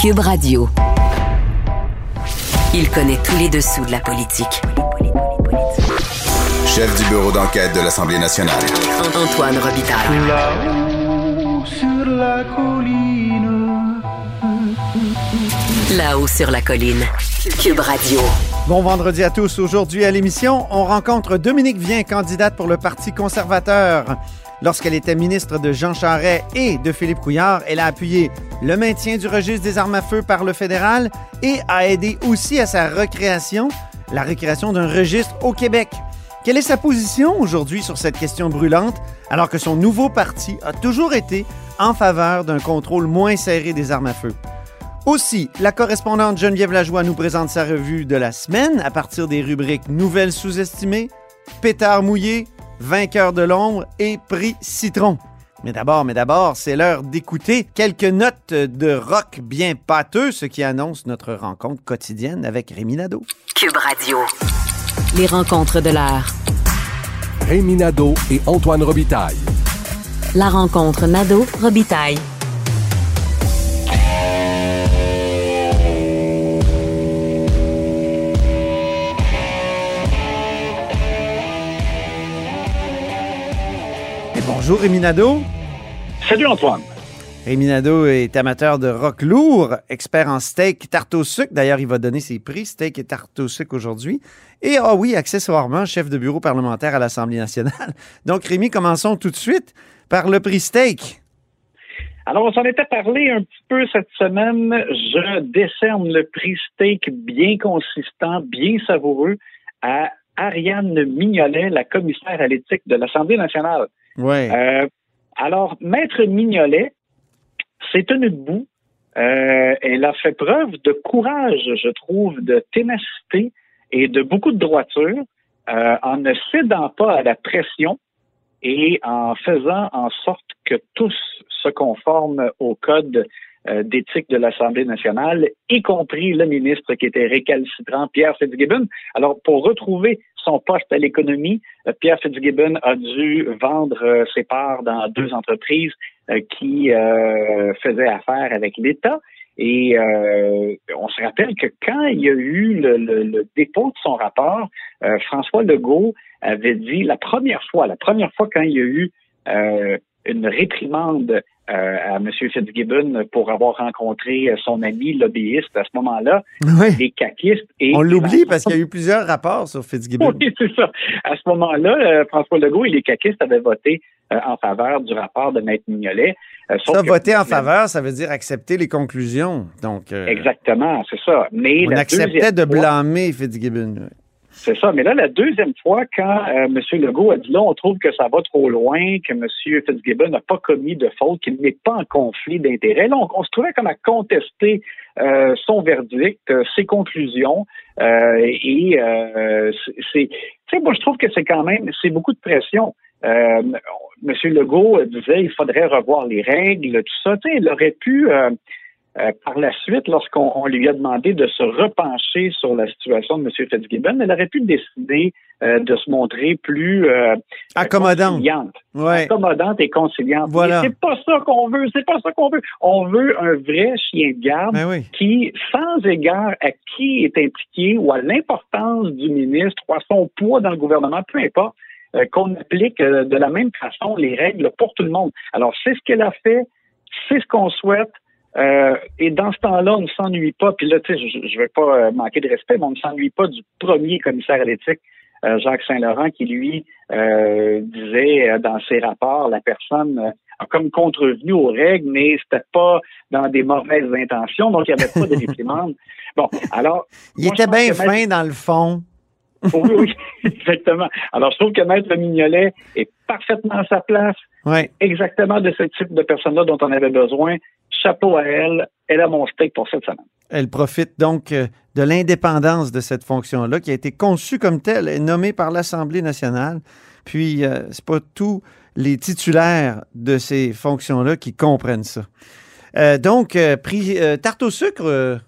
Cube Radio. Il connaît tous les dessous de la politique. Chef du bureau d'enquête de l'Assemblée nationale. Antoine Robitaille. Là-haut sur la colline. Là-haut sur la colline. Cube Radio. Bon vendredi à tous. Aujourd'hui à l'émission, on rencontre Dominique Vien, candidate pour le Parti conservateur. Lorsqu'elle était ministre de Jean Charest et de Philippe Couillard, elle a appuyé le maintien du registre des armes à feu par le fédéral et a aidé aussi à sa recréation, la recréation d'un registre au Québec. Quelle est sa position aujourd'hui sur cette question brûlante, alors que son nouveau parti a toujours été en faveur d'un contrôle moins serré des armes à feu? Aussi, la correspondante Geneviève Lajoie nous présente sa revue de la semaine à partir des rubriques Nouvelles sous-estimées, Pétard mouillé, Vainqueur de l'ombre et Prix Citron. Mais d'abord, mais d'abord, c'est l'heure d'écouter quelques notes de rock bien pâteux, ce qui annonce notre rencontre quotidienne avec Rémi Nadeau. Cube Radio. Les rencontres de l'heure. Rémi Nadeau et Antoine Robitaille. La rencontre Nadeau-Robitaille. Bonjour Rémi Nadeau. Salut Antoine. Rémi Nadeau est amateur de rock lourd, expert en steak, tarte au sucre. D'ailleurs, il va donner ses prix steak et tarte au sucre aujourd'hui. Et ah oui, accessoirement, chef de bureau parlementaire à l'Assemblée nationale. Donc Rémi, commençons tout de suite par le prix steak. Alors, on s'en était parlé un petit peu cette semaine. Je décerne le prix steak bien consistant, bien savoureux à Ariane Mignolet, la commissaire à l'éthique de l'Assemblée nationale. Ouais. Euh, alors, Maître Mignolet, c'est une boue. Euh, elle a fait preuve de courage, je trouve, de ténacité et de beaucoup de droiture euh, en ne cédant pas à la pression et en faisant en sorte que tous se conforment au code d'éthique de l'Assemblée nationale, y compris le ministre qui était récalcitrant, Pierre Fitzgibbon. Alors, pour retrouver son poste à l'économie, euh, Pierre Fitzgibbon a dû vendre euh, ses parts dans deux entreprises euh, qui euh, faisaient affaire avec l'État. Et euh, on se rappelle que quand il y a eu le, le- le dépôt de son rapport, euh, François Legault avait dit la première fois, la première fois quand il y a eu euh, une réprimande euh, à M. Fitzgibbon pour avoir rencontré son ami lobbyiste à ce moment-là, Oui. les caquistes et On l'oublie parce qu'il y a eu plusieurs rapports sur Fitzgibbon. oui, c'est ça. À ce moment-là, euh, François Legault et les caquistes avaient voté euh, en faveur du rapport de Maître Mignolet. Euh, Ça, que- voter en faveur, ça veut dire accepter les conclusions. Donc, euh, Exactement, c'est ça. Mais on acceptait de fois- blâmer Fitzgibbon. C'est ça. Mais là, la deuxième fois, quand euh, M. Legault a dit là, on trouve que ça va trop loin, que M. Fitzgibbon n'a pas commis de faute, qu'il n'est pas en conflit d'intérêts, là, on, se trouvait comme à contester euh, son verdict, euh, ses conclusions. euh, et euh, c'est-. Tu sais, moi, je trouve que c'est quand même, c'est beaucoup de pression. M. Legault disait il faudrait revoir les règles, tout ça. Tu sais, il aurait pu. Euh, par la suite, lorsqu'on on lui a demandé de se repencher sur la situation de M. Fitzgibbon, elle aurait pu décider euh, de se montrer plus euh, Accommodante. conciliante, Ouais. accommodante et conciliante. Voilà. C'est pas ça qu'on veut, c'est pas ça qu'on veut. On veut un vrai chien de garde Ben oui. qui, sans égard à qui est impliqué ou à l'importance du ministre ou à son poids dans le gouvernement, peu importe, qu'on applique de la même façon les règles pour tout le monde. Alors, c'est ce qu'elle a fait, c'est ce qu'on souhaite. Euh, et dans ce temps-là, on ne s'ennuie pas. Puis là, tu sais, je ne vais pas euh, manquer de respect, mais on ne s'ennuie pas du premier commissaire à l'éthique, euh, Jacques Saint-Laurent, qui lui euh, disait euh, dans ses rapports, la personne a comme contrevenu aux règles, mais c'était pas dans des mauvaises intentions, donc il n'y avait pas de réprimande. Bon, alors. Il moi, était bien fin dans le fond. oui, oui, exactement. Alors, je trouve que Maître Mignolet est parfaitement à sa place, Ouais. exactement de ce type de personne-là dont on avait besoin. Chapeau à elle. Elle a mon steak pour cette semaine. Elle profite donc euh, de l'indépendance de cette fonction-là qui a été conçue comme telle et nommée par l'Assemblée nationale. Puis, euh, c'est pas tous les titulaires de ces fonctions-là qui comprennent ça. Euh, donc, euh, prix, tarte au sucre,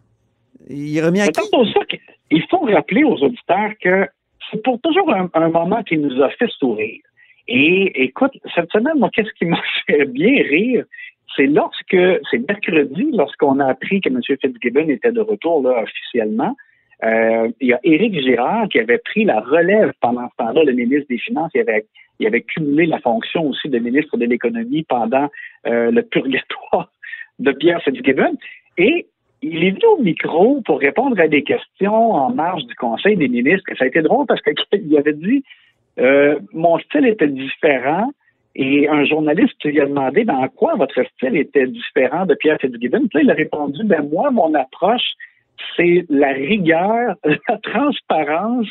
il est remis à qui? pour ça qu'il faut rappeler aux auditeurs que c'est pour toujours un, un moment qui nous a fait sourire. Et écoute, cette semaine, moi, qu'est-ce qui m'a fait bien rire, c'est lorsque, c'est mercredi, lorsqu'on a appris que M. Fitzgibbon était de retour là, officiellement, euh, il y a Éric Girard qui avait pris la relève pendant ce temps-là, le ministre des Finances. Il avait, il avait cumulé la fonction aussi de ministre de l'Économie pendant euh, le purgatoire de Pierre Fitzgibbon. Et il est venu au micro pour répondre à des questions en marge du Conseil des ministres. Ça a été drôle parce qu'il avait dit euh, mon style était différent. Et un journaliste lui a demandé ben, en quoi votre style était différent de Pierre Fitzgibbon. Puis là, il a répondu ben moi, mon approche, c'est la rigueur, la transparence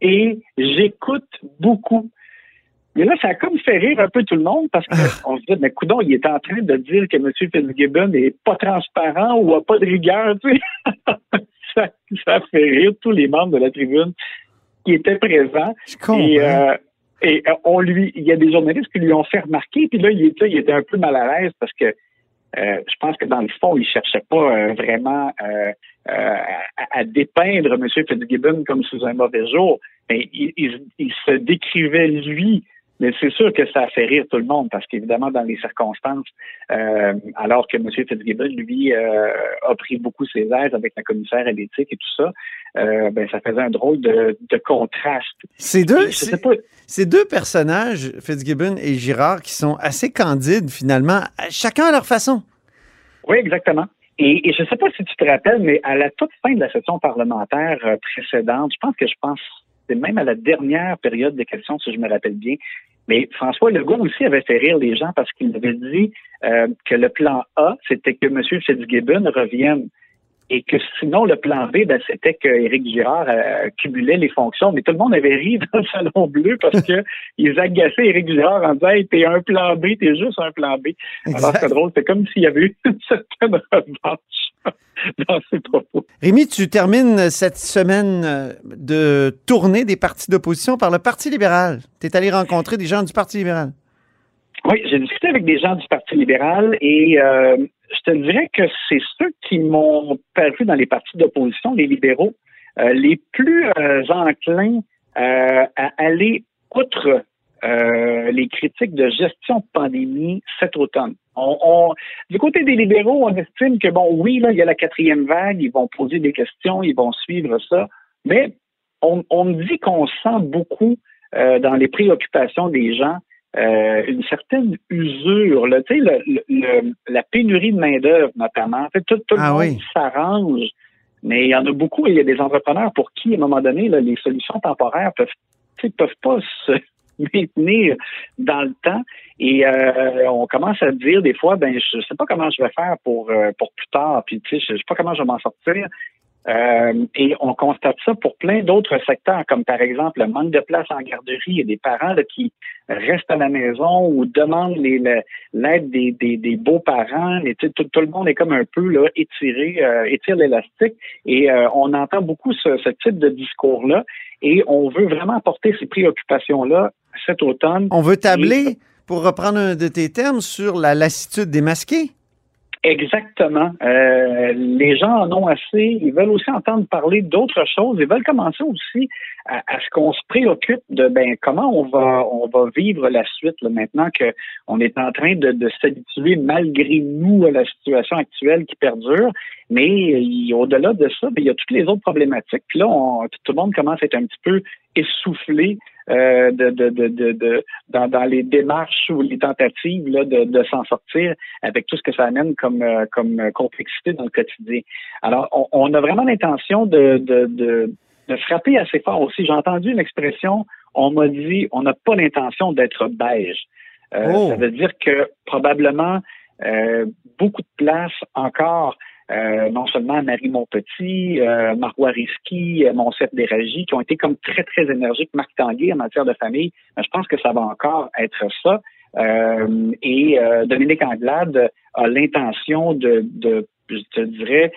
et j'écoute beaucoup. Mais là, ça a comme fait rire un peu tout le monde parce qu'on se dit, mais coudon, il est en train de dire que M. Fitzgibbon n'est pas transparent ou a pas de rigueur, tu sais. ça, ça a fait rire tous les membres de la tribune qui étaient présents. Et, euh, et euh, on lui, il y a des journalistes qui lui ont fait remarquer, puis là, il était, il était un peu mal à l'aise parce que euh, je pense que dans le fond, il cherchait pas euh, vraiment euh, à, à, dépeindre M. Fitzgibbon comme sous un mauvais jour. Mais il, il se décrivait lui mais c'est sûr que ça a fait rire tout le monde parce qu'évidemment, dans les circonstances, euh, alors que M. Fitzgibbon, lui, euh, a pris beaucoup ses aises avec la commissaire à l'éthique et tout ça, euh, ben, ça faisait un drôle de, de contraste. Ces deux, ces deux personnages, Fitzgibbon et Girard, qui sont assez candides finalement, chacun à leur façon. Oui, exactement. Et, et je ne sais pas si tu te rappelles, mais à la toute fin de la session parlementaire précédente, je pense que je pense c'est même à la dernière période de questions, si je me rappelle bien. Mais François Legault aussi avait fait rire les gens parce qu'il avait dit euh, que le plan A, c'était que M. Fitzgibbon revienne et que sinon, le plan B, ben, c'était qu'Éric Girard euh, cumulait les fonctions. Mais tout le monde avait ri dans le Salon Bleu parce que ils agaçaient Éric Girard en disant hey, t'es un plan B, t'es juste un plan B. Alors c'est drôle, c'est comme s'il y avait eu une certaine revanche dans ses propos. Rémi, tu termines cette semaine euh, de tournée des partis d'opposition par le Parti libéral. Tu es allé rencontrer des gens du Parti libéral. Oui, j'ai discuté avec des gens du Parti libéral et euh, je te dirais que c'est ceux qui m'ont paru dans les partis d'opposition, les libéraux, euh, les plus euh, enclins à aller outre les critiques de gestion de pandémie cet automne. On, du côté des libéraux, on estime que, bon, oui, là, il y a la quatrième vague, ils vont poser des questions, ils vont suivre ça, mais on, on dit qu'on sent beaucoup dans les préoccupations des gens euh, une certaine usure, là, tu sais, le, le, la pénurie de main-d'œuvre notamment. En fait, tout, tout ah, le monde s'arrange, mais il y en a beaucoup. Il y a des entrepreneurs pour qui, à un moment donné, là, les solutions temporaires peuvent, peuvent pas se maintenir dans le temps. Et euh, on commence à dire des fois, ben je sais pas comment je vais faire pour euh, pour plus tard. Puis tu sais, je sais pas comment je vais m'en sortir. Euh, et on constate ça pour plein d'autres secteurs, comme par exemple le manque de place en garderie. A des parents là, qui restent à la maison ou demandent l'aide des, des, des beaux-parents. Et tout, tout, le monde est comme un peu là, étiré, euh, étire l'élastique. Et euh, on entend beaucoup ce, ce type de discours-là. Et on veut vraiment apporter ces préoccupations-là cet automne. On veut tabler, pour reprendre un de tes termes, sur la lassitude des masqués? Exactement. Euh, les gens en ont assez. Ils veulent aussi entendre parler d'autres choses. Ils veulent commencer aussi à, à ce qu'on se préoccupe de ben comment on va on va vivre la suite là, maintenant que on est en train de, de s'habituer malgré nous à la situation actuelle qui perdure. Mais au-delà de ça, ben, il y a toutes les autres problématiques. Puis là, on, tout le monde commence à être un petit peu essoufflé euh, de, de, de, de, dans, dans les démarches ou les tentatives là, de, de s'en sortir avec tout ce que ça amène comme, euh, comme complexité dans le quotidien. Alors, on, on a vraiment l'intention de, de, de, de frapper assez fort aussi. J'ai entendu une expression, on m'a dit, on n'a pas l'intention d'être beige. Euh, Oh. Ça veut dire que probablement euh, beaucoup de place encore euh, non seulement Marie Montpetit, euh, Marois Risky, euh, Monsef Déragi, qui ont été comme très, très énergiques, Marc Tanguay en matière de famille. Mais je pense que ça va encore être ça. Euh, et euh, Dominique Anglade a l'intention de, de, je te dirais,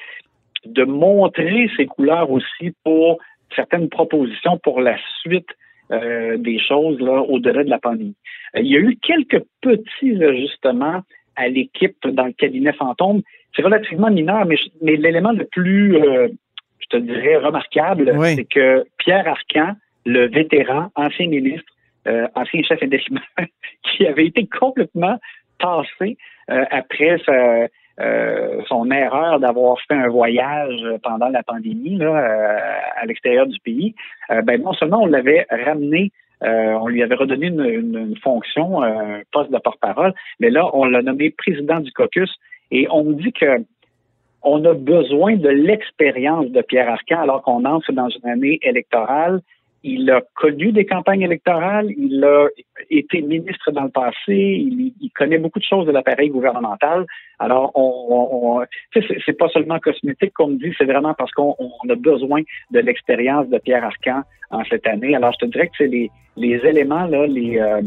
de montrer ses couleurs aussi pour certaines propositions pour la suite euh, des choses là au-delà de la pandémie. Euh, il y a eu quelques petits ajustements à l'équipe dans le cabinet fantôme. C'est relativement mineur, mais, mais l'élément le plus, euh, je te dirais, remarquable, Oui. c'est que Pierre Arcan, le vétéran, ancien ministre, euh, ancien chef intérimaire, qui avait été complètement tassé, euh, après sa, euh, son erreur d'avoir fait un voyage pendant la pandémie là, euh, à l'extérieur du pays, euh, ben non seulement on l'avait ramené, on lui avait redonné une, fonction, un poste de porte-parole, mais là on l'a nommé président du caucus et on dit que on a besoin de l'expérience de Pierre Arcan alors qu'on entre dans une année électorale il a connu des campagnes électorales, il a été ministre dans le passé, il, il connaît beaucoup de choses de l'appareil gouvernemental. Alors, on, on c'est pas seulement cosmétique qu'on me dit, c'est vraiment parce qu'on a besoin de l'expérience de Pierre Arcan en cette année. Alors, je te dirais que c'est les, les éléments là, les, euh,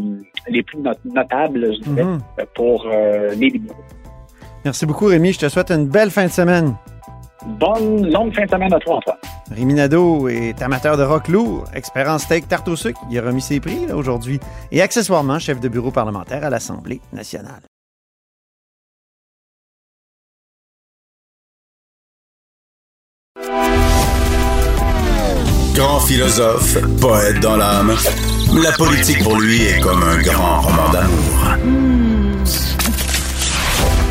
les plus notables, je dirais, mm -hmm. pour euh, les libéraux. Merci beaucoup, Rémi. Je te souhaite une belle fin de semaine. Bonne longue fin de semaine à toi, Antoine. Rémi Nadeau est amateur de rock lourd, expert en steak tarte au sucre. Il a remis ses prix aujourd'hui et accessoirement chef de bureau parlementaire à l'Assemblée nationale. Grand philosophe, poète dans l'âme, la politique pour lui est comme un grand roman d'amour.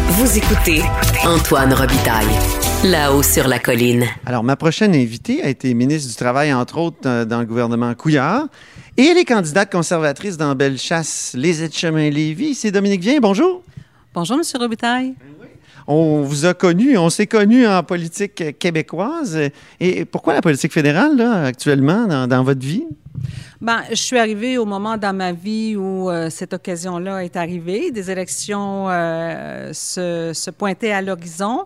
Vous écoutez Antoine Robitaille. Là-haut sur la colline. Alors, ma prochaine invitée a été ministre du Travail, entre autres, dans le gouvernement Couillard. Et elle est candidate conservatrice dans Bellechasse, les Aides-Chemins-Lévis. C'est Dominique Vien. Bonjour. Bonjour, M. Robitaille. On vous a connu, on s'est connu en politique québécoise. Et pourquoi la politique fédérale, là, actuellement, dans, dans votre vie? Ben, je suis arrivée au moment dans ma vie où euh, cette occasion-là est arrivée. Des élections euh, se, se, pointaient à l'horizon.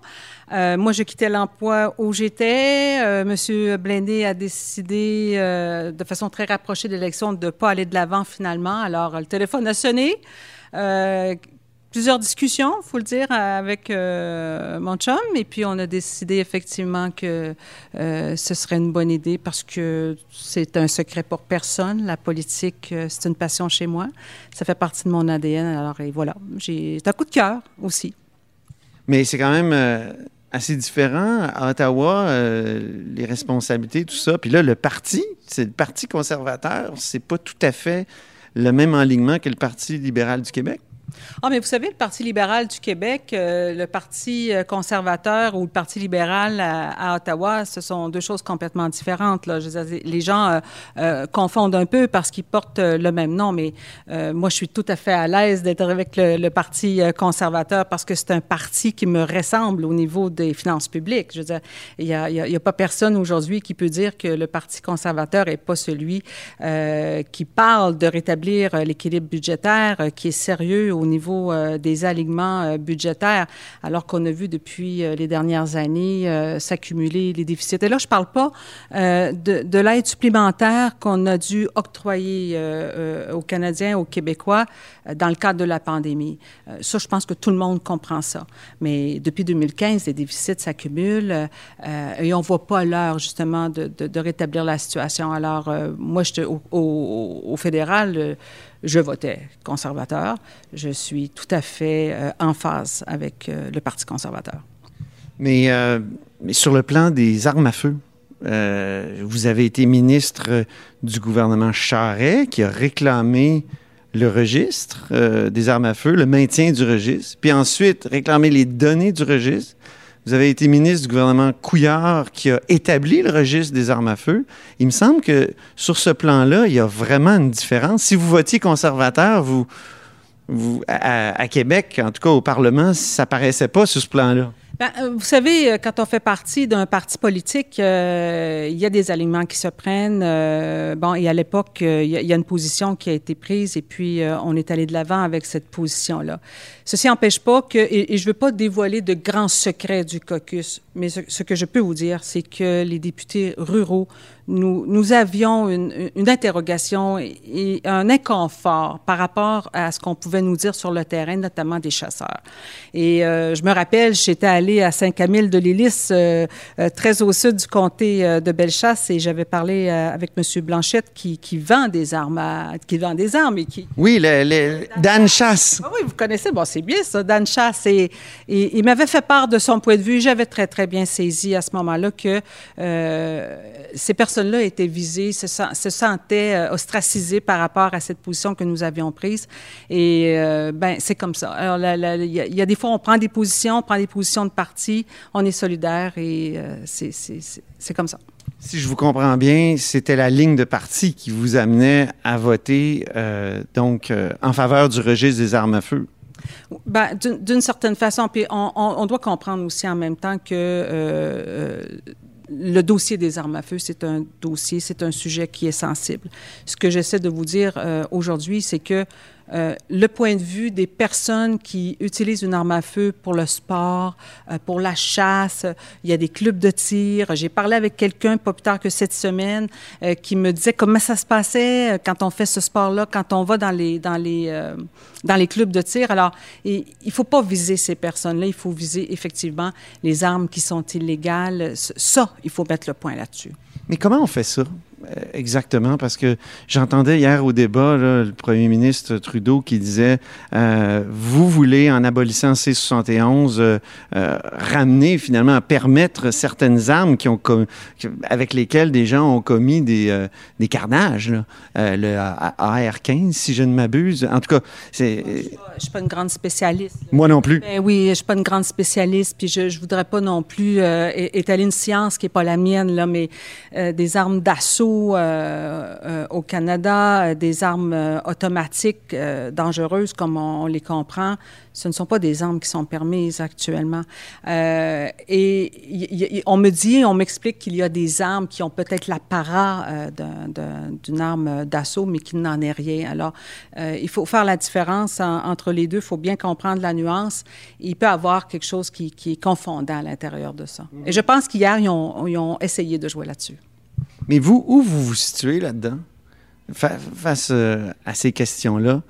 Euh, moi, je quittais l'emploi où j'étais. Euh, Monsieur Blindé a décidé, euh, de façon très rapprochée de l'élection, de ne pas aller de l'avant finalement. Alors, le téléphone a sonné. plusieurs discussions, il faut le dire, avec mon chum. Et puis, on a décidé effectivement que ce serait une bonne idée parce que c'est un secret pour personne. La politique, c'est une passion chez moi. Ça fait partie de mon ADN. Alors, et voilà, j'ai un coup de cœur aussi. Mais c'est quand même euh, assez différent. À Ottawa, euh, les responsabilités, tout ça. Puis là, le parti, c'est le Parti conservateur, c'est pas tout à fait le même alignement que le Parti libéral du Québec. Ah, mais vous savez, le Parti libéral du Québec, euh, le Parti conservateur ou le Parti libéral à, Ottawa, ce sont deux choses complètement différentes. Les gens euh, euh, confondent un peu parce qu'ils portent le même nom, mais moi, je suis tout à fait à l'aise d'être avec le, Parti conservateur parce que c'est un parti qui me ressemble au niveau des finances publiques. Je veux dire, il n'y a, pas personne aujourd'hui qui peut dire que le Parti conservateur n'est pas celui qui parle de rétablir l'équilibre budgétaire, qui est sérieux au niveau euh, des alignements euh, budgétaires, alors qu'on a vu depuis euh, les dernières années s'accumuler les déficits. Et là, je ne parle pas de, de l'aide supplémentaire qu'on a dû octroyer aux Canadiens, aux Québécois dans le cadre de la pandémie. ça, je pense que tout le monde comprend ça. Mais depuis 2015, les déficits s'accumulent et on ne voit pas l'heure, justement, de, rétablir la situation. Alors, moi, je, au, au, au fédéral, je votais conservateur. Je suis tout à fait euh, en phase avec euh, le Parti conservateur. Mais, euh, mais, sur le plan des armes à feu, vous avez été ministre du gouvernement Charret qui a réclamé le registre des armes à feu, le maintien du registre, puis ensuite réclamé les données du registre. Vous avez été ministre du gouvernement Couillard qui a établi le registre des armes à feu. Il me semble que sur ce plan-là, il y a vraiment une différence. Si vous votiez conservateur, vous, à, Québec, en tout cas au Parlement, ça paraissait pas sur ce plan-là. Ben, vous savez, quand on fait partie d'un parti politique, euh, il y a des alignements qui se prennent. Euh, bon, et à l'époque, il y, y, a une position qui a été prise et puis euh, on est allé de l'avant avec cette position-là. Ceci n'empêche pas que, et, et je ne veux pas dévoiler de grands secrets du caucus, mais ce, ce que je peux vous dire, c'est que les députés ruraux, nous, nous avions une, une interrogation et, et, un inconfort par rapport à ce qu'on pouvait nous dire sur le terrain, notamment des chasseurs. Et euh, je me rappelle, j'étais allée à Saint-Camille de l'Hélice, euh, euh, très au sud du comté de Bellechasse, et j'avais parlé avec M. Blanchette qui, qui, vend des armes, à, qui vend des armes et qui... Oui, le, le Dan Chasse. Ah oui, vous connaissez, bon, c'est bien ça, Dan Chasse. Et, et il m'avait fait part de son point de vue. J'avais très, très bien saisi à ce moment-là que ces personnes personnes-là étaient visées, se, sen- se sentaient euh, ostracisées par rapport à cette position que nous avions prise. Et euh, ben, c'est comme ça. Alors, il y, a- des fois, on prend des positions, on prend des positions de parti, on est solidaire et euh, c'est- comme ça. Si je vous comprends bien, c'était la ligne de parti qui vous amenait à voter euh, donc euh, en faveur du registre des armes à feu. Ben, d'une certaine façon, puis on doit comprendre aussi en même temps que euh, euh, le dossier des armes à feu, c'est un dossier, c'est un sujet qui est sensible. Ce que j'essaie de vous dire euh, aujourd'hui, c'est que euh, le point de vue des personnes qui utilisent une arme à feu pour le sport, euh, pour la chasse, il y a des clubs de tir. J'ai parlé avec quelqu'un pas plus tard que cette semaine euh, qui me disait comment ça se passait quand on fait ce sport-là, quand on va dans les dans les dans les clubs de tir. Alors, et, il faut pas viser ces personnes-là. Il faut viser effectivement les armes qui sont illégales. Ça, il faut mettre le point là-dessus. Mais comment on fait ça? Exactement? Parce que j'entendais hier au débat là, le premier ministre Trudeau qui disait euh, Vous voulez, en abolissant C-71, euh, euh, ramener finalement, permettre certaines armes qui ont avec lesquelles des gens ont commis des, euh, des carnages. là. Euh, le A- AR-15, si je ne m'abuse. En tout cas, c'est. Je suis pas une grande spécialiste. là. Moi non plus. Ben oui, je suis pas une grande spécialiste, puis je, je voudrais pas non plus euh, étaler une science qui est pas la mienne là, mais euh, des armes d'assaut euh, euh, au Canada, euh, des armes automatiques dangereuses comme on, les comprend, ce ne sont pas des armes qui sont permises actuellement. Et on me dit, on m'explique qu'il y a des armes qui ont peut-être l'apparat d'un- d'un- d'une arme d'assaut, mais qui n'en est rien. Alors, il faut faire la différence en- entre les deux. Il faut bien comprendre la nuance. Il peut y avoir quelque chose qui, est confondant à l'intérieur de ça. Et je pense qu'hier, ils ont essayé de jouer là-dessus. Mais vous, où vous vous situez là-dedans? Fa- face euh, à ces questions-là?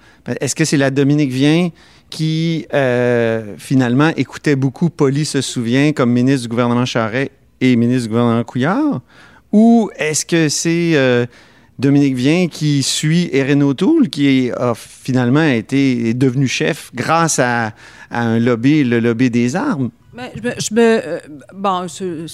Est-ce que c'est la Dominique Vien qui, euh, finalement, écoutait beaucoup Poli se souvient comme ministre du gouvernement Charest et ministre du gouvernement Couillard? Ou est-ce que c'est euh, Dominique Vien qui suit Erin O'Toole, qui a finalement été devenu chef grâce à, un lobby, le lobby des armes? Mais je me, je me- bon, je,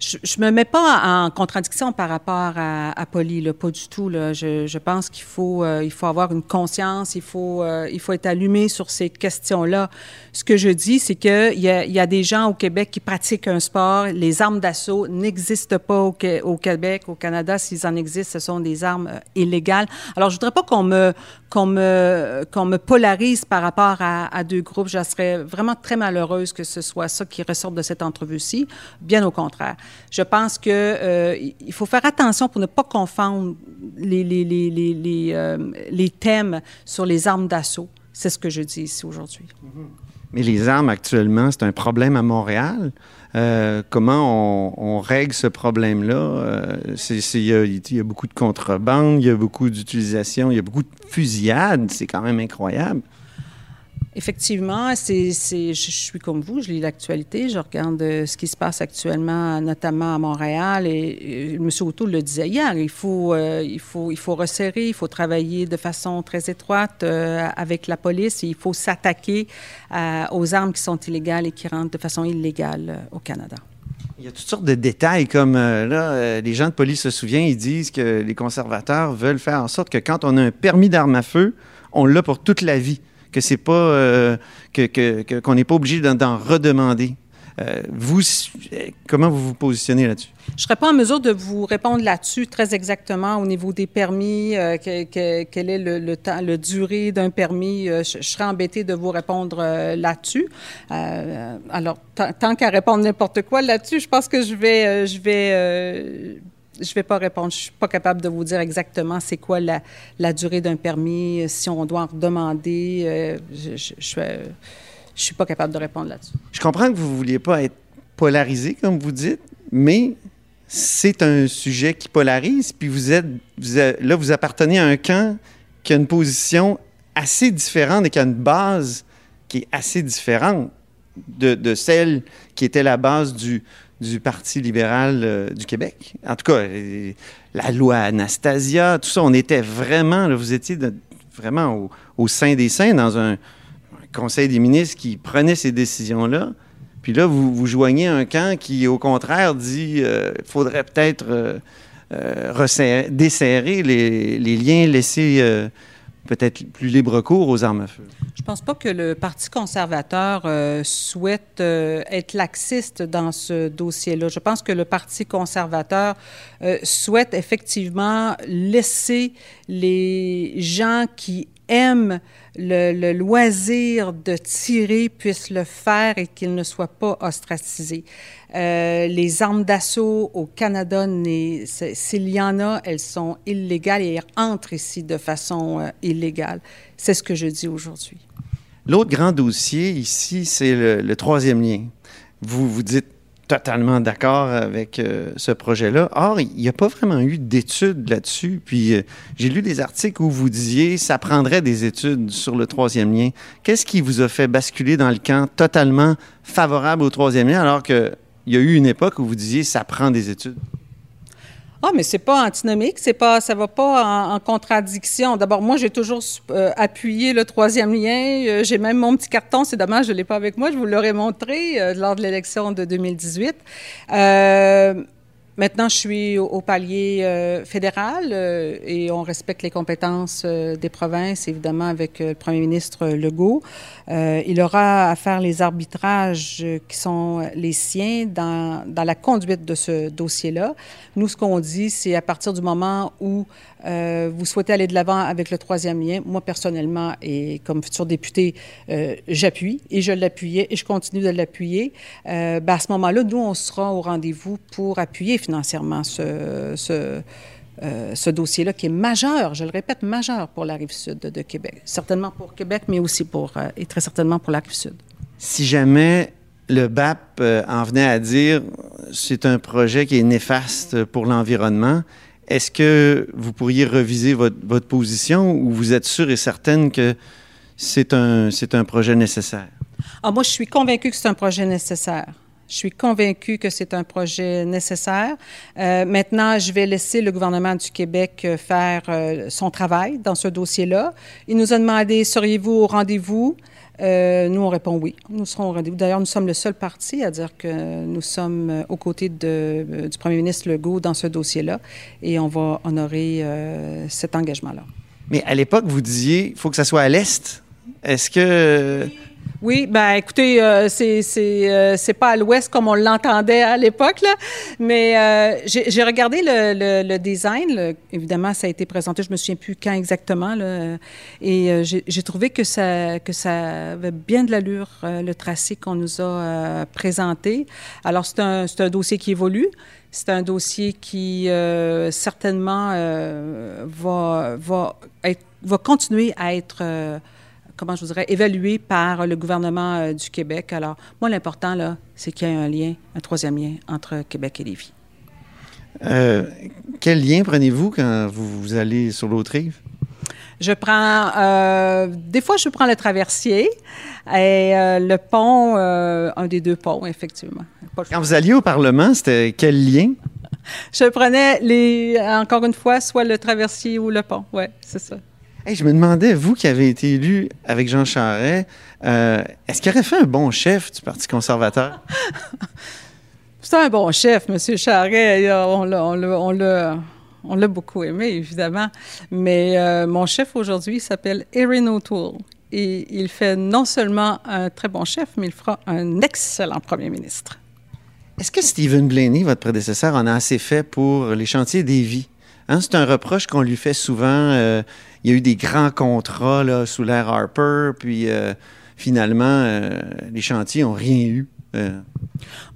je me mets pas en contradiction par rapport à, à Polly, pas du tout. Là. Je, je pense qu'il faut, euh, faut avoir une conscience, il faut, euh, il faut être allumé sur ces questions-là. Ce que je dis, c'est qu'il y a, y a des gens au Québec qui pratiquent un sport. Les armes d'assaut n'existent pas au Québec, au Canada. S'ils en existent, ce sont des armes euh, illégales. Alors, je voudrais pas qu'on me, qu'on me, qu'on me polarise par rapport à, à deux groupes. Je serais vraiment très malheureuse que ce soit ça qui ressorte de cette entrevue-ci. Bien au contraire. Je pense que euh, il faut faire attention pour ne pas confondre euh, les thèmes sur les armes d'assaut. C'est ce que je dis ici aujourd'hui. Mais les armes actuellement, c'est un problème à Montréal. Euh, comment on, règle ce problème-là? Il y, y a beaucoup de contrebande, il y a beaucoup d'utilisation, il y a beaucoup de fusillades. C'est quand même incroyable. Effectivement, c'est, je, suis comme vous, je lis l'actualité, je regarde euh, ce qui se passe actuellement, notamment à Montréal, et, et M. O'Toole le disait hier, il faut, euh, il, faut, il faut resserrer, il faut travailler de façon très étroite euh, avec la police, et il faut s'attaquer aux armes qui sont illégales et qui rentrent de façon illégale euh, au Canada. Il y a toutes sortes de détails, comme euh, là, euh, les gens de police se souviennent, ils disent que les conservateurs veulent faire en sorte que quand on a un permis d'arme à feu, on l'a pour toute la vie, que c'est pas euh, que, qu'on n'est pas obligé d'en, redemander. Euh, vous, euh, comment vous vous positionnez là-dessus? Je ne serais pas en mesure de vous répondre là-dessus très exactement au niveau des permis, euh, que- que- quel est le, le durée d'un permis. Je, serais embêtée de vous répondre là-dessus. Alors, tant- qu'à répondre n'importe quoi là-dessus, je pense que je vais, je vais, je vais pas répondre. Je suis pas capable de vous dire exactement c'est quoi la, durée d'un permis, si on doit en redemander. Euh, je, je, suis, pas capable de répondre là-dessus. Je comprends que vous ne vouliez pas être polarisé, comme vous dites, mais c'est un sujet qui polarise, puis vous êtes, vous là, vous appartenez à un camp qui a une position assez différente et qui a une base qui est assez différente de celle qui était la base du, du Parti libéral euh, du Québec. En tout cas, euh, la loi Anastasia, tout ça, on était vraiment, vous étiez vraiment au, sein des saints dans un, conseil des ministres qui prenait ces décisions-là. Puis là, vous vous joignez un camp qui, au contraire, dit qu'il faudrait peut-être euh, euh, desserrer les, les liens, laisser euh, peut-être plus libre cours aux armes à feu? Je pense pas que le Parti conservateur euh, souhaite euh, être laxiste dans ce dossier-là. Je pense que le Parti conservateur euh, souhaite effectivement laisser les gens qui aiment le, loisir de tirer puissent le faire et qu'ils ne soient pas ostracisés. Euh, les armes d'assaut au Canada, s'il y en a, elles sont illégales et elles entrent ici de façon euh, illégale. C'est ce que je dis aujourd'hui. L'autre grand dossier ici, c'est le, le troisième lien. Vous vous dites totalement d'accord avec euh, ce projet-là. Or, il n'y a pas vraiment eu d'études là-dessus. Puis, euh, j'ai lu des articles où vous disiez ça prendrait des études sur le troisième lien. Qu'est-ce qui vous a fait basculer dans le camp totalement favorable au troisième lien, alors qu'il y a eu une époque où vous disiez ça prend des études? Ah, mais c'est pas antinomique, c'est pas, ça va pas en, contradiction. D'abord, moi, j'ai toujours euh, appuyé le troisième lien. Euh, j'ai même mon petit carton. C'est dommage, je l'ai pas avec moi. Je vous l'aurais montré euh, lors de l'élection de 2018. Euh, Maintenant, je suis au, palier euh, fédéral euh, et on respecte les compétences euh, des provinces, évidemment, avec euh, le premier ministre Legault. Euh, il aura à faire les arbitrages euh, qui sont les siens dans, dans la conduite de ce dossier-là. Nous, ce qu'on dit, c'est à partir du moment où euh, vous souhaitez aller de l'avant avec le troisième lien, moi, personnellement, et comme futur député, euh, j'appuie et je l'appuyais et je continue de l'appuyer. Euh, ben, à ce moment-là, nous, on sera au rendez-vous pour appuyer financièrement ce, ce, euh, ce dossier-là qui est majeur, je le répète, majeur pour la rive sud de, de Québec. Certainement pour Québec, mais aussi pour, euh, et très certainement pour la rive sud. Si jamais le BAP euh, en venait à dire c'est un projet qui est néfaste pour l'environnement, est-ce que vous pourriez reviser votre, votre position ou vous êtes sûr et certaine que c'est un, c'est un projet nécessaire? Ah, moi, je suis convaincue que c'est un projet nécessaire. Je suis convaincue que c'est un projet nécessaire. Euh, maintenant, je vais laisser le gouvernement du Québec euh, faire euh, son travail dans ce dossier-là. Il nous a demandé, seriez-vous au rendez-vous? Nous, on répond oui. Nous serons au rendez-vous. D'ailleurs, nous sommes le seul parti à dire que nous sommes aux côtés du premier ministre Legault dans ce dossier-là et on va honorer cet engagement-là. Mais à l'époque, vous disiez il faut que ça soit à l'Est. Est-ce que. Oui, ben écoutez, euh, c'est euh, pas à l'ouest comme on l'entendait à l'époque là, mais euh, j'ai regardé le, le, le design. le- évidemment, ça a été présenté. Je me souviens plus quand exactement là, et euh, j'ai trouvé que ça que ça avait bien de l'allure euh, le tracé qu'on nous a euh, présenté. Alors c'est un un dossier qui évolue. C'est un dossier qui certainement va va être va continuer à être comment je vous dirais, évalué par le gouvernement euh, du Québec. Alors, moi, l'important, là, c'est qu'il y ait un lien, un troisième lien entre Québec et Lévis. euh, quel lien prenez-vous quand vous, vous allez sur l'autre rive? Je prends, euh, des fois, je prends le traversier et euh, le pont, un des deux ponts, effectivement. Quand vous alliez au Parlement, c'était quel lien? Je prenais, les, encore une fois, soit le traversier ou le pont. Oui, c'est ça. Hey, je me demandais, vous qui avez été élu avec Jean Charest, euh, est-ce qu'il aurait fait un bon chef du Parti conservateur? C'est un bon chef, M. On l'a, on l'a, on l'a beaucoup aimé, évidemment. Mais euh, mon chef aujourd'hui s'appelle Erin O'Toole. Et il fait non seulement un très bon chef, mais il fera un excellent premier ministre. Est-ce que Stephen Blaney, votre prédécesseur, en a assez fait pour les chantiers des vies? Hein, c'est un reproche qu'on lui fait souvent. euh, il y a eu des grands contrats sous l'ère Harper, puis euh, finalement, euh, les chantiers n'ont rien eu. Euh,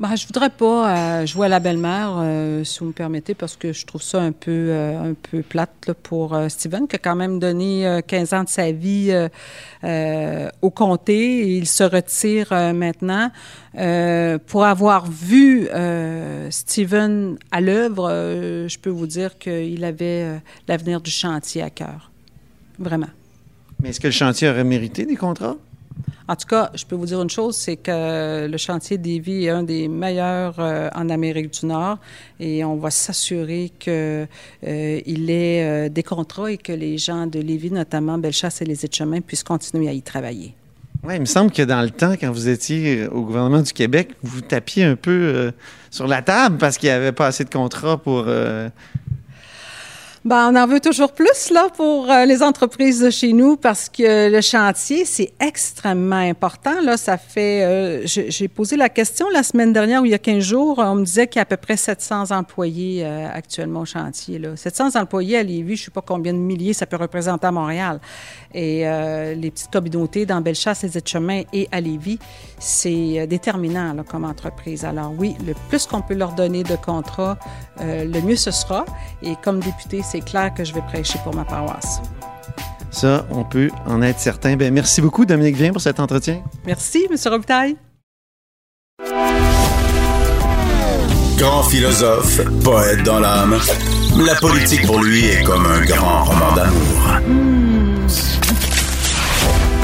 Ben, je voudrais pas euh, jouer à la belle-mère, si vous me permettez, parce que je trouve ça un peu, un peu plate pour Steven, qui a quand même donné euh, 15 ans de sa vie au comté. Et il se retire maintenant. Pour avoir vu Steven à l'œuvre, je peux vous dire qu'il avait l'avenir du chantier à cœur. Vraiment. mais est-ce que le chantier aurait mérité des contrats? En tout cas, je peux vous dire une chose, c'est que le chantier d'Évis est un des meilleurs euh, en Amérique du Nord et on va s'assurer qu'il euh, ait euh, des contrats et que les gens de Lévis, notamment Bellechasse et les Échemins, puissent continuer à y travailler. Oui, il me semble que dans le temps, quand vous étiez au gouvernement du Québec, vous tapiez un peu sur la table parce qu'il n'y avait pas assez de contrats pour Ben, on en veut toujours plus là pour euh, les entreprises de chez nous parce que le chantier c'est extrêmement important là. Ça fait, euh, j'ai posé la question la semaine dernière ou il y a 15 jours, on me disait qu'il y a à peu près 700 employés euh, actuellement au chantier là. 700 employés à Lévis, je sais pas combien de milliers ça peut représenter à Montréal. Et les petites communautés dans Bellechasse, les Aides-Chemins et à Lévis, c'est euh, déterminant là, comme entreprise. Alors oui, le plus qu'on peut leur donner de contrats, euh, le mieux ce sera. Et comme député, c'est clair que je vais prêcher pour ma paroisse. Ça, on peut en être certain. Ben, merci beaucoup, Dominique Vien, pour cet entretien. Merci, M. Robitaille. Grand philosophe, poète dans l'âme, la politique pour lui est comme un grand roman d'amour.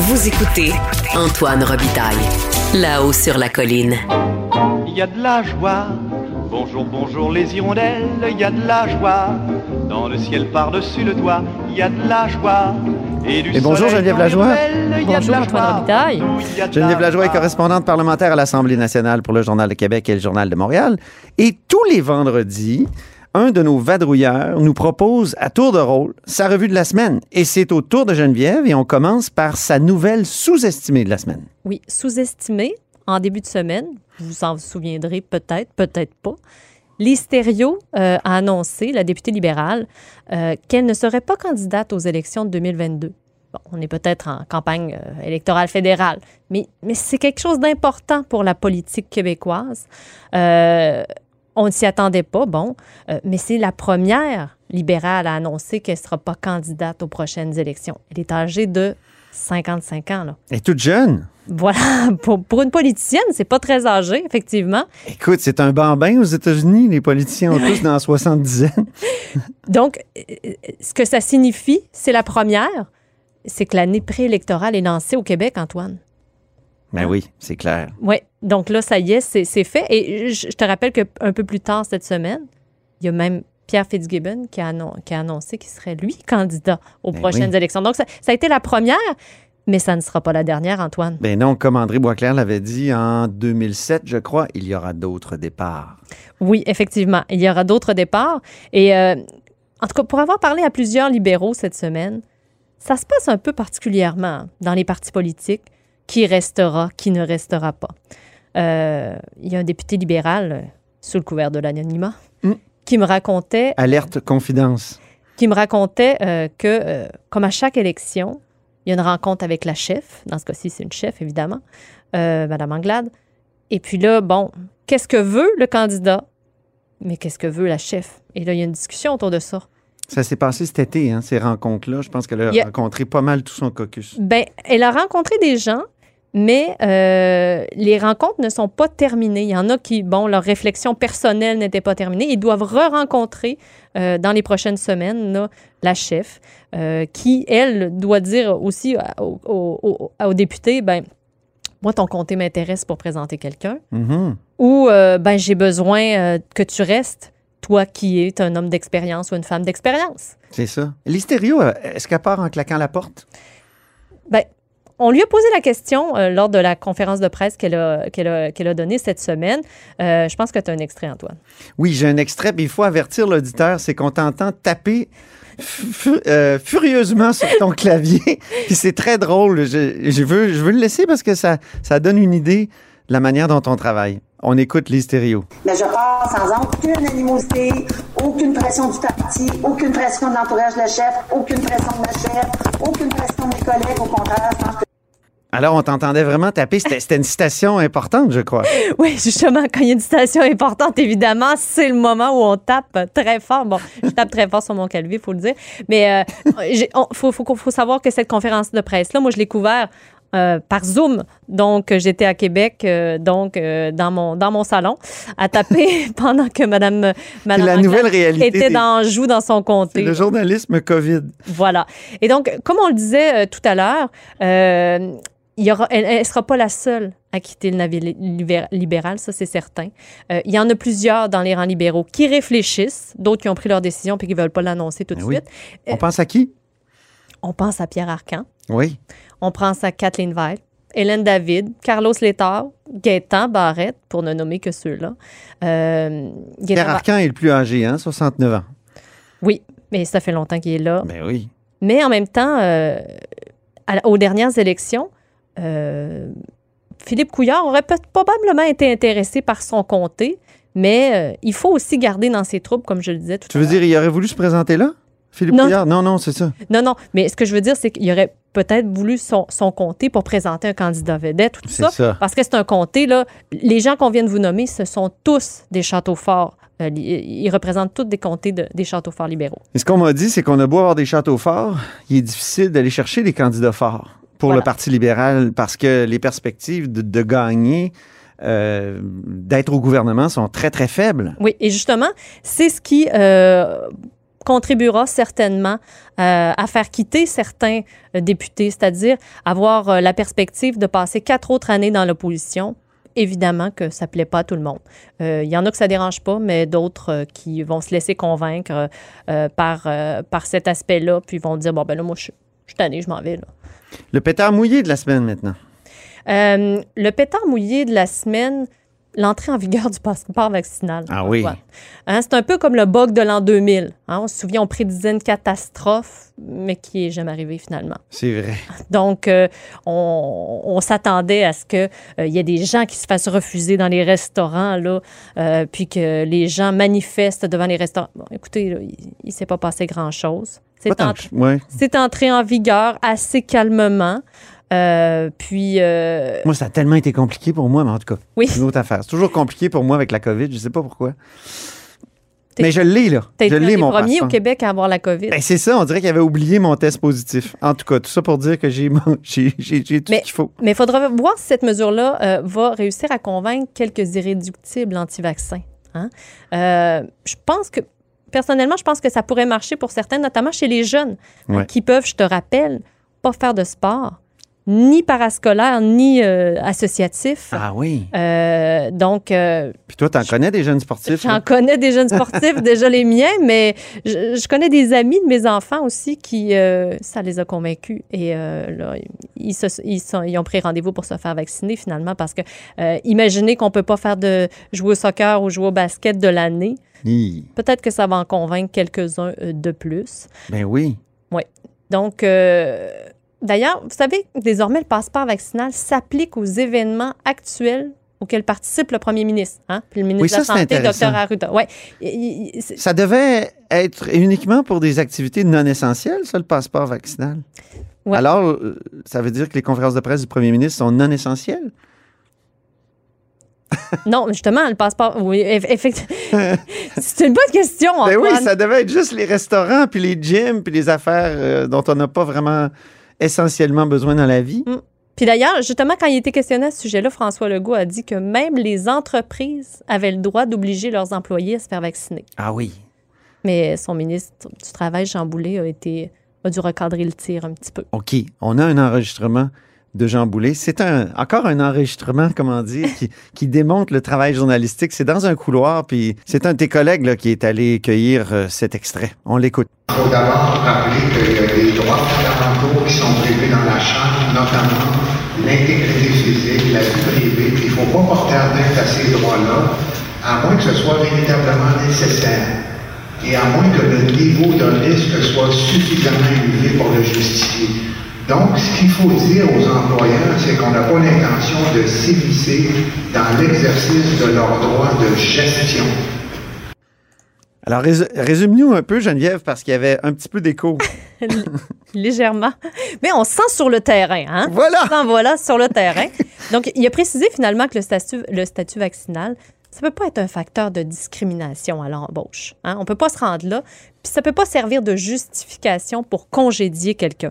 Vous écoutez Antoine Robitaille, là-haut sur la colline. Il y a de la joie. Bonjour, bonjour les hirondelles, il y a de la joie. Dans le ciel par-dessus le toit, il y a de la joie. Et, du Et bonjour, Geneviève Lajoie. ruelles, il y a de Bonjour, Antoine joie. Robitaille. Geneviève la Lajoie est correspondante parlementaire à l'Assemblée nationale pour le Journal de Québec et le Journal de Montréal. Et tous les vendredis, un de nos vadrouilleurs nous propose à tour de rôle sa revue de la semaine. Et c'est au tour de Geneviève et on commence par sa nouvelle sous-estimée de la semaine. Oui, sous-estimé en début de semaine, vous vous en souviendrez peut-être, peut-être pas. L'Hystério euh, a annoncé, la députée libérale, euh, qu'elle ne serait pas candidate aux élections de 2022. Bon, on est peut-être en campagne euh, électorale fédérale, mais, mais c'est quelque chose d'important pour la politique québécoise. On ne s'y attendait pas, bon, euh, mais c'est la première libérale à annoncer qu'elle ne sera pas candidate aux prochaines élections. Elle est âgée de 55 ans, là. Elle est toute jeune. Voilà, pour, pour une politicienne, c'est pas très âgé, effectivement. Écoute, c'est un bambin aux États-Unis. Les politiciens ont tous dans la 70 ans. Donc, euh, ce que ça signifie, c'est la première, c'est que l'année préélectorale est lancée au Québec, Antoine. Ben oui, c'est clair. Oui, donc là, ça y est, c'est fait. Et je, je te rappelle qu'un peu plus tard cette semaine, il y a même Pierre Fitzgibbon qui a, annon- qui a annoncé qu'il serait, lui, candidat aux Ben prochaines oui. élections. Donc, ça, ça a été la première, mais ça ne sera pas la dernière, Antoine. Ben non, comme André Boisclair l'avait dit en 2007, je crois, il y aura d'autres départs. Oui, effectivement. Il y aura d'autres départs. Et euh, en tout cas, pour avoir parlé à plusieurs libéraux cette semaine, ça se passe un peu particulièrement dans les partis politiques. Qui restera, qui ne restera pas. Euh, il y a un député libéral, euh, sous le couvert de l'anonymat, Mm. qui me racontait, Alerte confidence. qui me racontait euh, que, euh, comme à chaque élection, il y a une rencontre avec la chef. Dans ce cas-ci, c'est une chef, évidemment, Madame Anglade. Et puis là, bon, qu'est-ce que veut le candidat? Mais qu'est-ce que veut la chef? Et là, il y a une discussion autour de ça. Ça s'est passé cet été, hein, ces rencontres-là. Je pense qu'elle a- rencontré pas mal tout son caucus. Ben, elle a rencontré des gens, mais euh, les rencontres ne sont pas terminées. Il y en a qui, bon, leur réflexion personnelle n'était pas terminée. Ils doivent re-rencontrer euh, dans les prochaines semaines là, la chef, euh, qui, elle, doit dire aussi au- au- au- aux députés, ben, moi, ton comté m'intéresse pour présenter quelqu'un. Mhm. ou ben, j'ai besoin que tu restes, toi qui es un homme d'expérience ou une femme d'expérience. C'est ça. L'hystério, est-ce qu'elle part en claquant la porte? Ben, on lui a posé la question euh, lors de la conférence de presse qu'elle a, qu'elle a, qu'elle a donnée cette semaine. Euh, je pense que tu as un extrait, Antoine. Oui, j'ai un extrait, mais il faut avertir l'auditeur, c'est qu'on t'entend taper euh, furieusement sur ton clavier. Puis c'est très drôle. Je, je veux, je veux le laisser parce que ça, ça donne une idée de la manière dont on travaille. On écoute l'hystério. Mais je pars sans aucune animosité, aucune pression du parti, aucune pression de l'entourage de la chef, aucune pression de ma chef, aucune pression de mes collègues. Au contraire, je pense que Alors, on t'entendait vraiment taper. C'était une citation importante, je crois. Oui, justement, quand il y a une citation importante, évidemment, c'est le moment où on tape très fort. Bon, je tape très fort sur mon clavier, il faut le dire. Mais il faut, faut, faut savoir que cette conférence de presse-là, moi, je l'ai couvert euh, par Zoom. Donc, euh, j'étais à Québec, euh, donc euh, dans, mon, dans mon salon, à taper pendant que Madame, Madame la nouvelle réalité était des- dans joue dans son comté. le journalisme COVID. Voilà. Et donc, comme on le disait tout à l'heure, il y aura, elle ne sera pas la seule à quitter le navire li- libér- libéral, ça c'est certain. Euh, il y en a plusieurs dans les rangs libéraux qui réfléchissent, d'autres qui ont pris leur décision puis qui ne veulent pas l'annoncer tout de oui. suite. On Euh, pense à qui? On pense à Pierre Arcan, Oui. On pense à Kathleen Veil, Hélène David, Carlos Létard, Gaétan Barrette, pour ne nommer que ceux-là. Euh, Pierre Arcan est le plus âgé, hein, 69 ans. Oui, mais ça fait longtemps qu'il est là. Ben oui. Mais en même temps, euh, à- aux dernières élections, euh, Philippe Couillard aurait probablement été intéressé par son comté, mais euh, il faut aussi garder dans ses troupes, comme je le disais tout Tu à veux dire, il aurait voulu se présenter là? Philippe Non. Couillard? Non, non, c'est ça. Non, non, mais ce que je veux dire, c'est qu'il aurait peut-être voulu son, son comté pour présenter un candidat vedette ou tout C'est ça. ça. Parce que c'est un comté, là. Les gens qu'on vient de vous nommer, ce sont tous des châteaux forts. Euh, li- ils représentent tous des comtés de- des châteaux forts libéraux. Et ce qu'on m'a dit, c'est qu'on a beau avoir des châteaux forts, il est difficile d'aller chercher des candidats forts pour Voilà. le Parti libéral parce que les perspectives de, de gagner, euh, d'être au gouvernement sont très, très faibles. Oui, et justement, c'est ce qui euh, contribuera certainement euh, à faire quitter certains euh, députés, c'est-à-dire avoir euh, la perspective de passer quatre autres années dans l'opposition. Évidemment que ça ne plaît pas à tout le monde. Euh, Il y en a que ça dérange pas, mais d'autres euh, qui vont se laisser convaincre euh, par, par cet aspect-là, puis vont dire, bon, ben là, moi, je suis tannée, je m'en vais. Là. Le pétard mouillé de la semaine maintenant. Le pétard mouillé de la semaine, l'entrée en vigueur du passeport vaccinal. Ah oui. Ouais. Hein, c'est un peu comme le bug de l'an 2000. hein. on se souvient, on prédisait une catastrophe, mais qui est jamais arrivée finalement. C'est vrai. Donc, euh, on, on s'attendait à ce qu'il y ait des gens qui se fassent refuser dans les restaurants, là, euh, puis que les gens manifestent devant les restaurants. Bon, écoutez, là, il ne s'est pas passé grand-chose. Ouais. c'est entré en vigueur assez calmement. Euh, puis, euh, Moi, ça a tellement été compliqué pour moi, mais en tout cas, Oui. c'est une autre affaire. C'est toujours compliqué pour moi avec la COVID, je sais pas pourquoi. Mais je l'ai, là. t'as été l'ai, mon passeport. au Québec à avoir la COVID. Ben, c'est ça, on dirait qu'il avait oublié mon test positif. En tout cas, tout ça pour dire que j'ai mon- j'ai j'ai- j'ai tout Mais- ce qu'il faut. Mais il faudra voir si cette mesure-là euh, va réussir à convaincre quelques irréductibles anti-vaccins. hein. Euh, je pense que, personnellement, je pense que ça pourrait marcher pour certains, notamment chez les jeunes, hein, qui peuvent, je te rappelle, pas faire de sport, ni parascolaire, ni euh, associatif. Ah oui. Euh, donc, euh, Puis toi, t'en connais des jeunes sportifs? J'en connais des jeunes sportifs, déjà les miens, mais je, je connais des amis de mes enfants aussi qui, euh, ça les a convaincus. Et euh, là, ils, se- ils sont- ils ont pris rendez-vous pour se faire vacciner finalement parce que euh, imaginez qu'on peut pas faire de jouer au soccer ou jouer au basket de l'année. Peut-être que ça va en convaincre quelques-uns de plus. Ben oui. Donc, euh, d'ailleurs, vous savez, désormais, le passeport vaccinal s'applique aux événements actuels auxquels participe le premier ministre. Hein? Puis le ministre Oui, de la Santé. Dr. Arruda. Ouais. Il- il- c'est- Ça devait être uniquement pour des activités non essentielles, ça, le passeport vaccinal? Ouais. Alors, euh, ça veut dire que les conférences de presse du premier ministre sont non essentielles? Non, justement, le passeport. Oui, eff- effectivement. C'est une bonne question, Ben oui, ça devait être juste les restaurants, puis les gyms, puis les affaires euh, dont on n'a pas vraiment essentiellement besoin dans la vie. Puis d'ailleurs, justement, quand il était questionné à ce sujet-là, François Legault a dit que même les entreprises avaient le droit d'obliger leurs employés à se faire vacciner. Ah oui. Mais son ministre du Travail, Jean Boulet, a, été, a dû recadrer le tir un petit peu. OK. On a un enregistrement de Jean Boulet. C'est un, encore un enregistrement, comment dire, qui, qui démontre le travail journalistique. C'est dans un couloir, puis c'est un de tes collègues là, qui est allé cueillir euh, cet extrait. On l'écoute. Il faut d'abord rappeler qu'il y a des droits fondamentaux qui sont prévus dans la Charte, notamment l'intégrité physique, la vie privée. Il ne faut pas porter atteinte à ces droits-là, à moins que ce soit véritablement nécessaire et à moins que le niveau de risque soit suffisamment élevé pour le justifier. Donc, ce qu'il faut dire aux employeurs, c'est qu'on n'a pas l'intention de s'immiscer dans l'exercice de leurs droits de gestion. Alors, rés- résume-nous un peu, Geneviève, parce qu'il y avait un petit peu d'écho. Légèrement. Mais on sent sur le terrain, hein? Voilà! On sent, voilà, sur le terrain. Donc, il a précisé finalement que le statut, le statut vaccinal, ça peut pas être un facteur de discrimination à l'embauche. Hein? On peut pas se rendre là. Puis ça peut pas servir de justification pour congédier quelqu'un.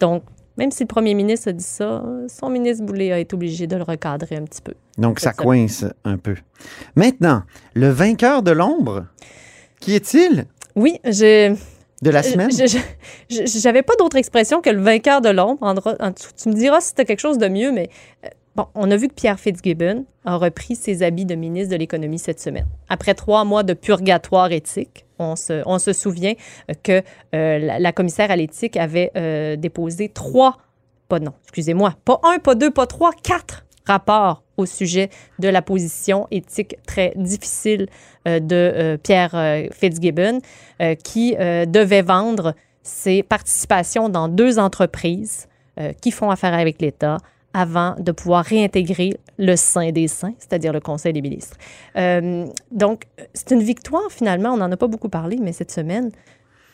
Donc, même si le premier ministre a dit ça, son ministre Boulay a été obligé de le recadrer un petit peu. Donc, ça coince un peu. Maintenant, le vainqueur de l'ombre, qui est-il? Oui, j'ai... de la semaine? J'avais pas d'autre expression que le vainqueur de l'ombre. Tu me diras si c'était quelque chose de mieux, mais euh, on a vu que Pierre Fitzgibbon a repris ses habits de ministre de l'Économie cette semaine. Après trois mois de purgatoire éthique, on se, souvient que euh, la, commissaire à l'éthique avait euh, déposé trois, pas non, excusez-moi, pas un, pas deux, pas trois, quatre rapports au sujet de la position éthique très difficile euh, de Pierre Fitzgibbon, qui devait vendre ses participations dans deux entreprises qui font affaire avec l'État avant de pouvoir réintégrer le sein des saints, c'est-à-dire le Conseil des ministres. Euh, donc, c'est une victoire finalement, on n'en a pas beaucoup parlé, mais cette semaine,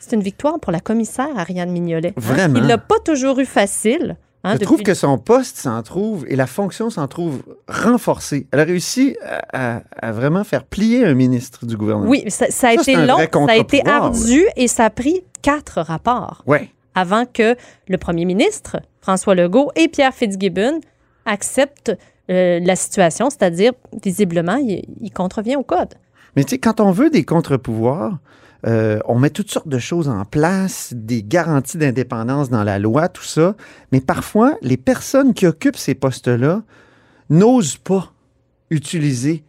c'est une victoire pour la commissaire Ariane Mignolet. hein. Vraiment? Il l'a pas toujours eu facile. hein, Je depuis- trouve que son poste s'en trouve et la fonction s'en trouve renforcée. Elle a réussi à, à- à vraiment faire plier un ministre du gouvernement. Oui, ça, ça a Ça, été long, ça a été ardu et ça a pris quatre rapports Ouais. Avant que le premier ministre, François Legault, et Pierre Fitzgibbon acceptent euh, la situation, c'est-à-dire, visiblement, il, contrevient au code. Mais tu sais, quand on veut des contre-pouvoirs, euh, on met toutes sortes de choses en place, des garanties d'indépendance dans la loi, tout ça. Mais parfois, les personnes qui occupent ces postes-là n'osent pas utiliser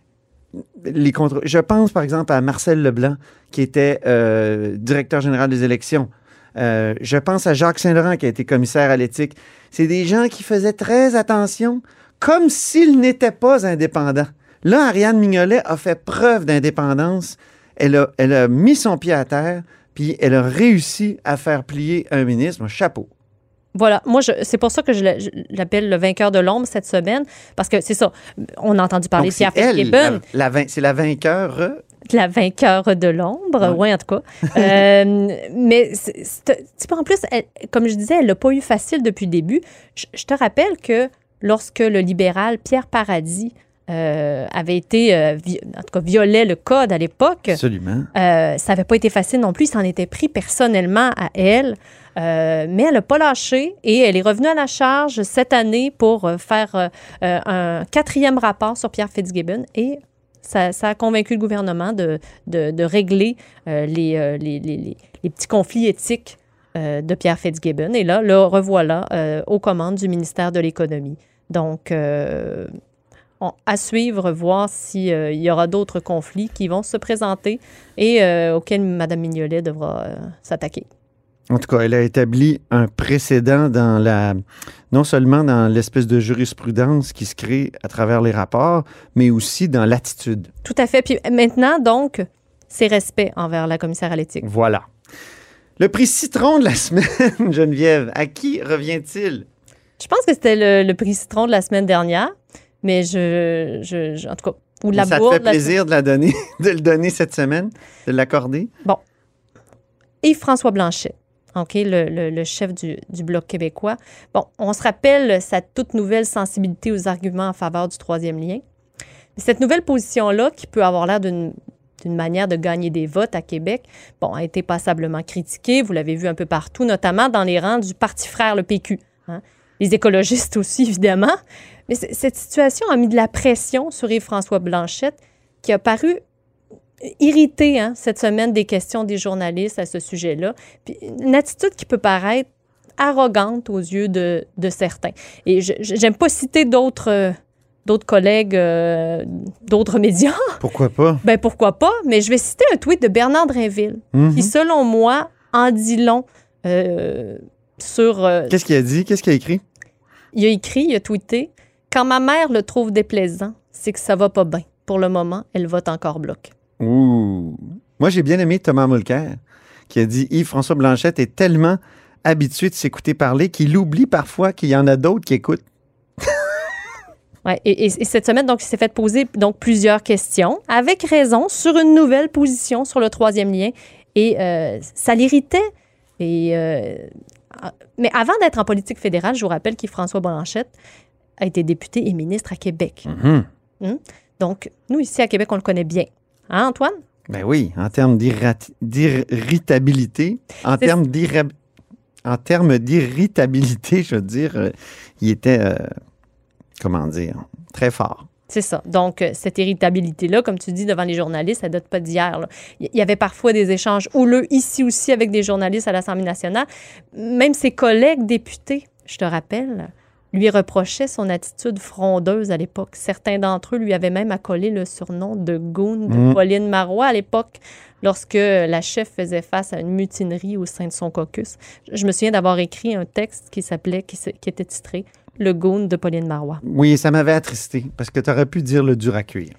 les contre. Je pense par exemple à Marcel Leblanc, qui était euh, directeur général des élections. Euh, je pense à Jacques Saint-Laurent, qui a été commissaire à l'éthique. C'est des gens qui faisaient très attention, comme s'ils n'étaient pas indépendants. Là, Ariane Mignolet a fait preuve d'indépendance. Elle a, elle a mis son pied à terre, puis elle a réussi à faire plier un ministre. Chapeau. Voilà, moi, c'est pour ça que je l'a- je l'appelle le vainqueur de l'ombre cette semaine, parce que c'est ça, on a entendu parler de Pierre Fitzgibbon. la- c'est la vainqueur. La vainqueur de l'ombre, Ouais. oui, en tout cas. Euh, mais tu sais, en plus, elle- comme je disais, elle l'a pas eu facile depuis le début. Je, je te rappelle que lorsque le libéral Pierre Paradis euh, avait été, euh, en tout cas, violait le code à l'époque, Absolument. euh, ça n'avait pas été facile non plus. Il s'en était pris personnellement à elle. Euh, mais elle n'a pas lâché et elle est revenue à la charge cette année pour faire euh, un quatrième rapport sur Pierre Fitzgibbon et ça, a convaincu le gouvernement de, régler euh, les, euh, les, petits conflits éthiques euh, de Pierre Fitzgibbon. Et là, le revoilà aux commandes du ministère de l'Économie. Donc, on- à suivre, voir s'il y aura d'autres conflits qui vont se présenter et auxquels Mme Mignolet devra s'attaquer. En tout cas, elle a établi un précédent dans la, non seulement dans l'espèce de jurisprudence qui se crée à travers les rapports, mais aussi dans l'attitude. Tout à fait. Puis maintenant, donc, c'est respect envers la commissaire à l'éthique. Voilà. Le prix citron de la semaine, Geneviève, à qui revient-il? Je pense que c'était le, le prix citron de la semaine dernière, mais je, je- je- en tout cas, ou de la Ça te fait la- plaisir de, la donner, de le donner cette semaine, de l'accorder? Bon. Yves-François Blanchet, Le, chef du, Bloc québécois. Bon, on se rappelle sa toute nouvelle sensibilité aux arguments en faveur du troisième lien. Mais cette nouvelle position-là, qui peut avoir l'air d'une manière de gagner des votes à Québec, bon, a été passablement critiquée. Vous l'avez vu un peu partout, notamment dans les rangs du parti frère, le PQ. hein. Les écologistes aussi, évidemment. Mais cette situation a mis de la pression sur Yves-François Blanchette, qui a paru irrité hein, cette semaine des questions des journalistes à ce sujet-là. Puis une attitude qui peut paraître arrogante aux yeux de, de certains. Et je j'aime pas citer d'autres euh, d'autres collègues euh, d'autres médias. Pourquoi pas? Ben pourquoi pas, mais je vais citer un tweet de Bernard Drinville Mhm. qui, selon moi, en dit long euh, sur... euh, Qu'est-ce qu'il a dit? Qu'est-ce qu'il a écrit? il a écrit, il a tweeté « Quand ma mère le trouve déplaisant, c'est que ça va pas bien. Pour le moment, elle vote encore bloc. » Ouh. Moi, j'ai bien aimé Thomas Mulcair, qui a dit Yves-François Blanchette est tellement habitué de s'écouter parler qu'il oublie parfois qu'il y en a d'autres qui écoutent. Ouais, et, et- et cette semaine, donc, il s'est fait poser donc, plusieurs questions, avec raison, sur une nouvelle position sur le troisième lien. Et euh, ça l'irritait. Et, euh, ah, mais avant d'être en politique fédérale, je vous rappelle qu'Yves-François Blanchette a été député et ministre à Québec. Mhm. Hum? Donc, nous, ici à Québec, on le connaît bien. Hein, Antoine? Ben oui, en termes d'irritabilité, en termes d'irra- en termes d'irritabilité, je veux dire, euh, il était, euh, comment dire, très fort. C'est ça. Donc, euh, cette irritabilité-là, comme tu dis, devant les journalistes, ça date pas d'hier. Il y avait parfois des échanges houleux ici aussi avec des journalistes à l'Assemblée nationale. Même ses collègues députés, je te rappelle, lui reprochaient son attitude frondeuse à l'époque. Certains d'entre eux lui avaient même accolé le surnom de goon de Mm. Pauline Marois à l'époque, lorsque la chef faisait face à une mutinerie au sein de son caucus. Je me souviens d'avoir écrit un texte qui s'appelait, qui, était titré le goon de Pauline Marois. Oui, ça m'avait attristé parce que tu aurais pu dire le dur à cuire.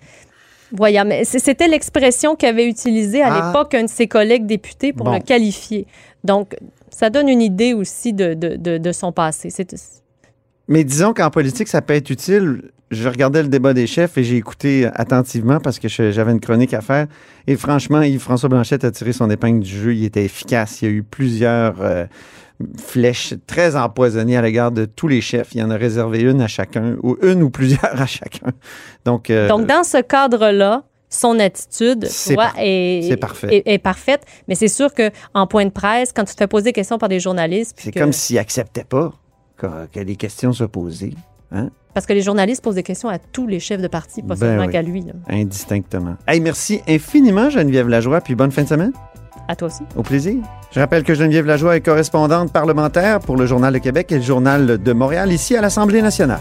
Voyons, mais c'était l'expression qu'avait utilisée à Ah. l'époque un de ses collègues députés pour Bon. le qualifier. Donc, ça donne une idée aussi de, de, de, de son passé. C'est- Mais disons qu'en politique, ça peut être utile. Je regardais le débat des chefs et j'ai écouté attentivement parce que j'avais une chronique à faire. Et franchement, Yves-François Blanchette a tiré son épingle du jeu. Il était efficace. Il y a eu plusieurs euh, flèches très empoisonnées à l'égard de tous les chefs. Il y en a réservé une à chacun, ou une ou plusieurs à chacun. Donc, euh, Donc, dans ce cadre-là, son attitude vois, par- est, c'est parfait. est- est parfaite. Mais c'est sûr qu'en point de presse, quand tu te fais poser des questions par des journalistes, c'est comme s'il n'acceptait pas que, que les questions soient posées. Hein? parce que les journalistes posent des questions à tous les chefs de parti, pas Ben seulement oui. qu'à lui. là. Indistinctement. Hey, merci infiniment, Geneviève Lajoie, puis bonne fin de semaine. À toi aussi. Au plaisir. Je rappelle que Geneviève Lajoie est correspondante parlementaire pour le Journal de Québec et le Journal de Montréal, ici à l'Assemblée nationale.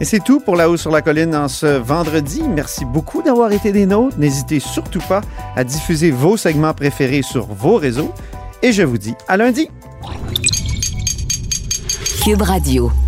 Et c'est tout pour La Haut sur la Colline en ce vendredi. Merci beaucoup d'avoir été des nôtres. N'hésitez surtout pas à diffuser vos segments préférés sur vos réseaux. Et je vous dis à lundi. Cube Radio.